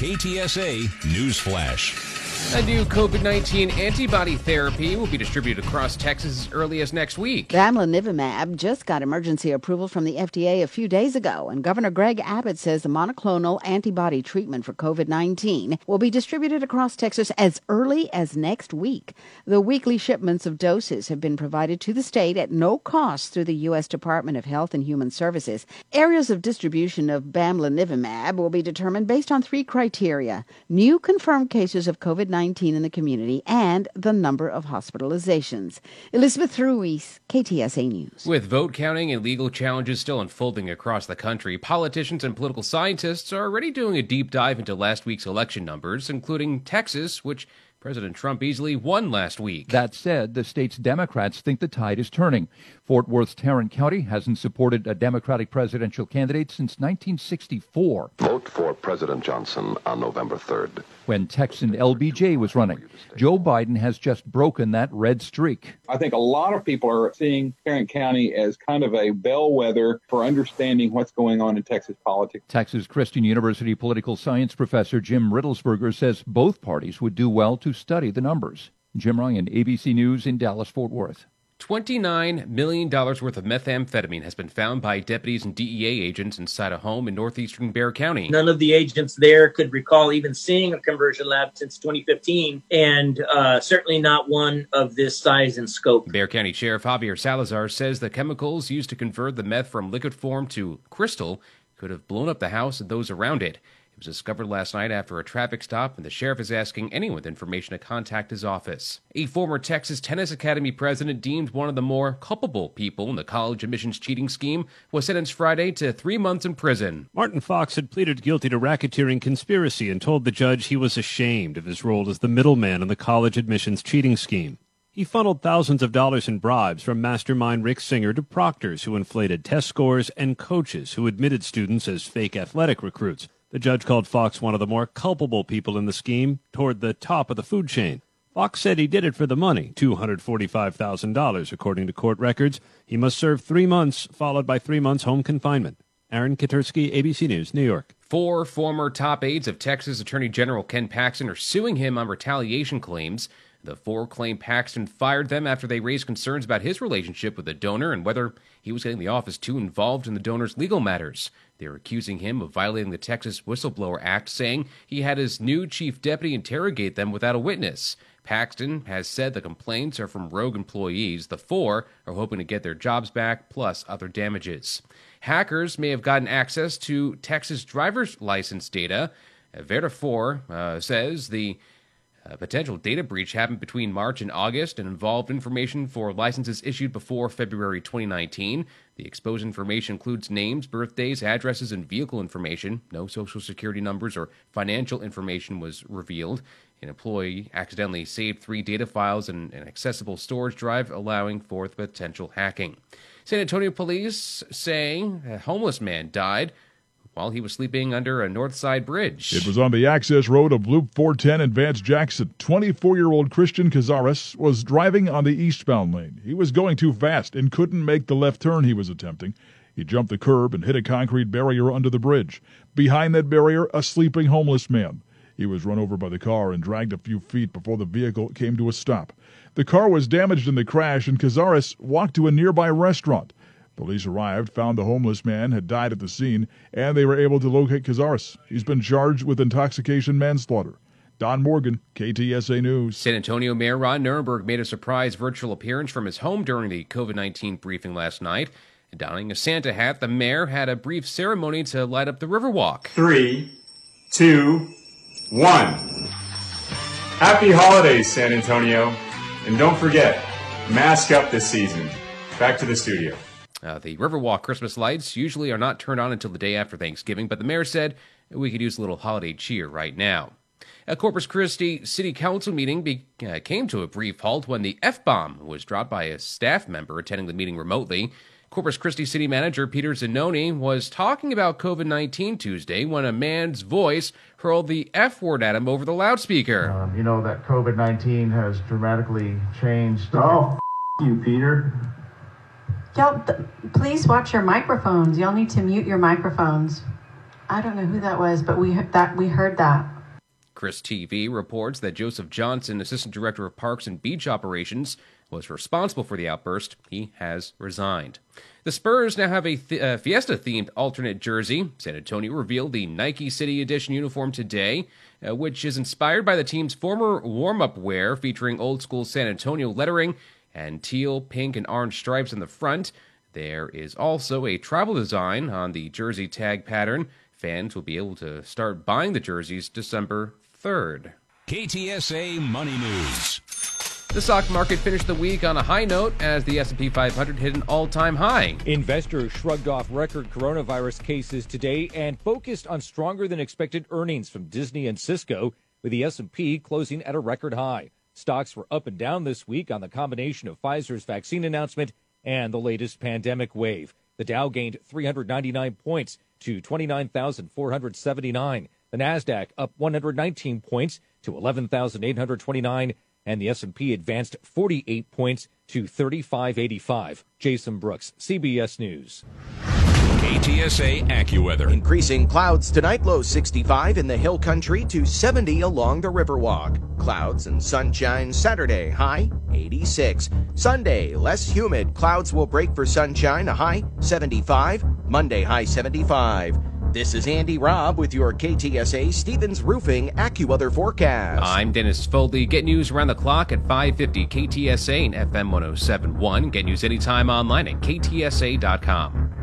KTSA News Flash. A new COVID 19 antibody therapy will be distributed across Texas as early as next week. Bamlanivimab just got emergency approval from the FDA a few days ago, and Governor Greg Abbott says the monoclonal antibody treatment for COVID 19 will be distributed across Texas as early as next week. The weekly shipments of doses have been provided to the state at no cost through the U.S. Department of Health and Human Services. Areas of distribution of Bamlanivimab will be determined based on three criteria new confirmed cases of COVID 19 in the community and the number of hospitalizations. Elizabeth Ruiz, KTSA News. With vote counting and legal challenges still unfolding across the country, politicians and political scientists are already doing a deep dive into last week's election numbers, including Texas, which President Trump easily won last week. That said, the state's Democrats think the tide is turning. Fort Worth's Tarrant County hasn't supported a Democratic presidential candidate since 1964. Vote for President Johnson on November 3rd. When Texan LBJ was running, Joe Biden has just broken that red streak. I think a lot of people are seeing Tarrant County as kind of a bellwether for understanding what's going on in Texas politics. Texas Christian University political science professor Jim Riddlesperger says both parties would do well to study the numbers. Jim Ryan, ABC News in Dallas, Fort Worth. $29 million worth of methamphetamine has been found by deputies and DEA agents inside a home in northeastern Bexar County. None of the agents there could recall even seeing a conversion lab since 2015, and uh, certainly not one of this size and scope. Bexar County Sheriff Javier Salazar says the chemicals used to convert the meth from liquid form to crystal could have blown up the house and those around it was discovered last night after a traffic stop, and the sheriff is asking anyone with information to contact his office. A former Texas Tennis Academy president deemed one of the more culpable people in the college admissions cheating scheme was sentenced Friday to three months in prison. Martin Fox had pleaded guilty to racketeering conspiracy and told the judge he was ashamed of his role as the middleman in the college admissions cheating scheme. He funneled thousands of dollars in bribes from mastermind Rick Singer to proctors who inflated test scores and coaches who admitted students as fake athletic recruits. The judge called Fox one of the more culpable people in the scheme toward the top of the food chain. Fox said he did it for the money, $245,000, according to court records. He must serve three months, followed by three months home confinement. Aaron Katersky, ABC News, New York. Four former top aides of Texas Attorney General Ken Paxton are suing him on retaliation claims. The four claim Paxton fired them after they raised concerns about his relationship with the donor and whether he was getting the office too involved in the donor's legal matters. They're accusing him of violating the Texas Whistleblower Act, saying he had his new chief deputy interrogate them without a witness. Paxton has said the complaints are from rogue employees. The four are hoping to get their jobs back, plus other damages. Hackers may have gotten access to Texas driver's license data. Vertafore uh, says the a potential data breach happened between March and August and involved information for licenses issued before February 2019. The exposed information includes names, birthdays, addresses, and vehicle information. No social security numbers or financial information was revealed. An employee accidentally saved three data files in an accessible storage drive, allowing for potential hacking. San Antonio police saying a homeless man died while he was sleeping under a North Side bridge. It was on the access road of Loop 410 in Vance Jackson. 24 year old Christian Cazares was driving on the eastbound lane. He was going too fast and couldn't make the left turn he was attempting. He jumped the curb and hit a concrete barrier under the bridge. Behind that barrier, a sleeping homeless man. He was run over by the car and dragged a few feet before the vehicle came to a stop. The car was damaged in the crash, and Cazares walked to a nearby restaurant. Police arrived, found the homeless man had died at the scene, and they were able to locate Cazares. He's been charged with intoxication manslaughter. Don Morgan, KTSA News. San Antonio Mayor Ron Nirenberg made a surprise virtual appearance from his home during the COVID 19 briefing last night. Donning a Santa hat, the mayor had a brief ceremony to light up the Riverwalk. Three, two, one. Happy holidays, San Antonio. And don't forget, mask up this season. Back to the studio. Uh, the Riverwalk Christmas lights usually are not turned on until the day after Thanksgiving, but the mayor said we could use a little holiday cheer right now. A Corpus Christi City Council meeting be- uh, came to a brief halt when the F bomb was dropped by a staff member attending the meeting remotely. Corpus Christi City Manager Peter Zanoni was talking about COVID 19 Tuesday when a man's voice hurled the F word at him over the loudspeaker. Um, you know that COVID 19 has dramatically changed. Oh, f- you, Peter. Y'all, please watch your microphones. Y'all need to mute your microphones. I don't know who that was, but we that we heard that. KRIS TV reports that Joseph Johnson, Assistant Director of Parks and Beach Operations, was responsible for the outburst. He has resigned. The Spurs now have a th- uh, Fiesta themed alternate jersey. San Antonio revealed the Nike City Edition uniform today, uh, which is inspired by the team's former warm up wear featuring old school San Antonio lettering and teal, pink, and orange stripes on the front. There is also a travel design on the jersey tag pattern. Fans will be able to start buying the jerseys December 3rd. KTSA Money News. The stock market finished the week on a high note as the S&P 500 hit an all-time high. Investors shrugged off record coronavirus cases today and focused on stronger than expected earnings from Disney and Cisco, with the S&P closing at a record high. Stocks were up and down this week on the combination of Pfizer's vaccine announcement and the latest pandemic wave. The Dow gained 399 points to 29,479. The Nasdaq up 119 points to 11,829 and the S&P advanced 48 points to 3585. Jason Brooks, CBS News. KTSA AccuWeather. Increasing clouds tonight, low 65 in the hill country to 70 along the Riverwalk. Clouds and sunshine Saturday, high 86. Sunday, less humid. Clouds will break for sunshine, a high 75. Monday, high 75. This is Andy Robb with your KTSA Stevens Roofing AccuWeather forecast. I'm Dennis Foley. Get news around the clock at 550 KTSA and FM 1071. Get news anytime online at ktsa.com.